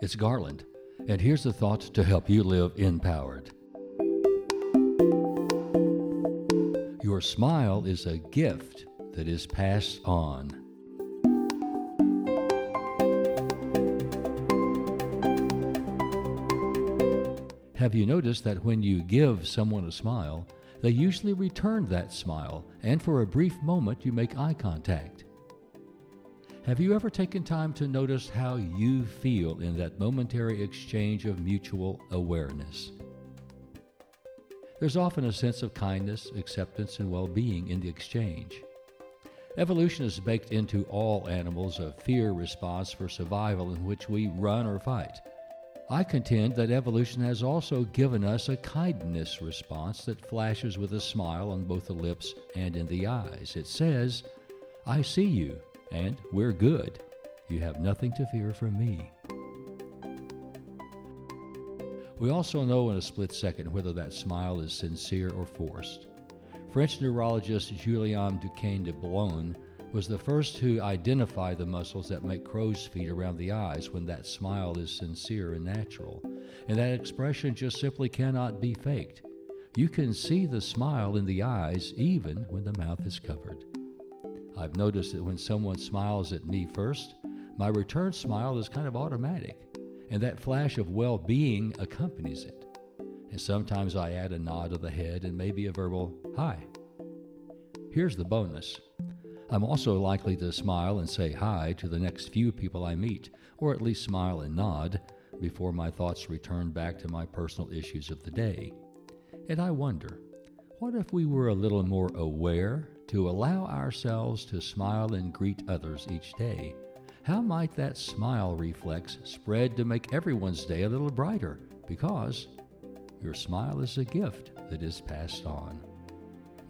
It's Garland, and here's the thought to help you live empowered. Your smile is a gift that is passed on. Have you noticed that when you give someone a smile, they usually return that smile, and for a brief moment you make eye contact? Have you ever taken time to notice how you feel in that momentary exchange of mutual awareness? There's often a sense of kindness, acceptance, and well being in the exchange. Evolution has baked into all animals a fear response for survival in which we run or fight. I contend that evolution has also given us a kindness response that flashes with a smile on both the lips and in the eyes. It says, I see you, and we're good. You have nothing to fear from me. We also know in a split second whether that smile is sincere or forced. French neurologist Julien Duchenne de Boulogne was the first to identify the muscles that make crow's feet around the eyes when that smile is sincere and natural. And that expression just simply cannot be faked. You can see the smile in the eyes even when the mouth is covered. I've noticed that when someone smiles at me first, my return smile is kind of automatic, and that flash of well being accompanies it. And sometimes I add a nod of the head and maybe a verbal hi. Here's the bonus I'm also likely to smile and say hi to the next few people I meet, or at least smile and nod before my thoughts return back to my personal issues of the day. And I wonder, what if we were a little more aware to allow ourselves to smile and greet others each day, how might that smile reflex spread to make everyone's day a little brighter? Because your smile is a gift that is passed on.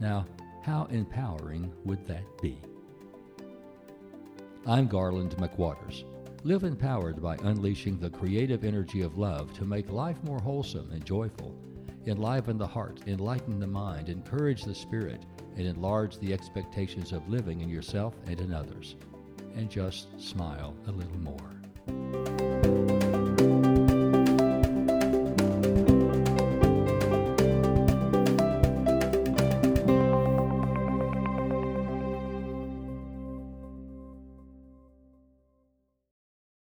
Now, how empowering would that be? I'm Garland McWaters. Live empowered by unleashing the creative energy of love to make life more wholesome and joyful. Enliven the heart, enlighten the mind, encourage the spirit, and enlarge the expectations of living in yourself and in others. And just smile a little more.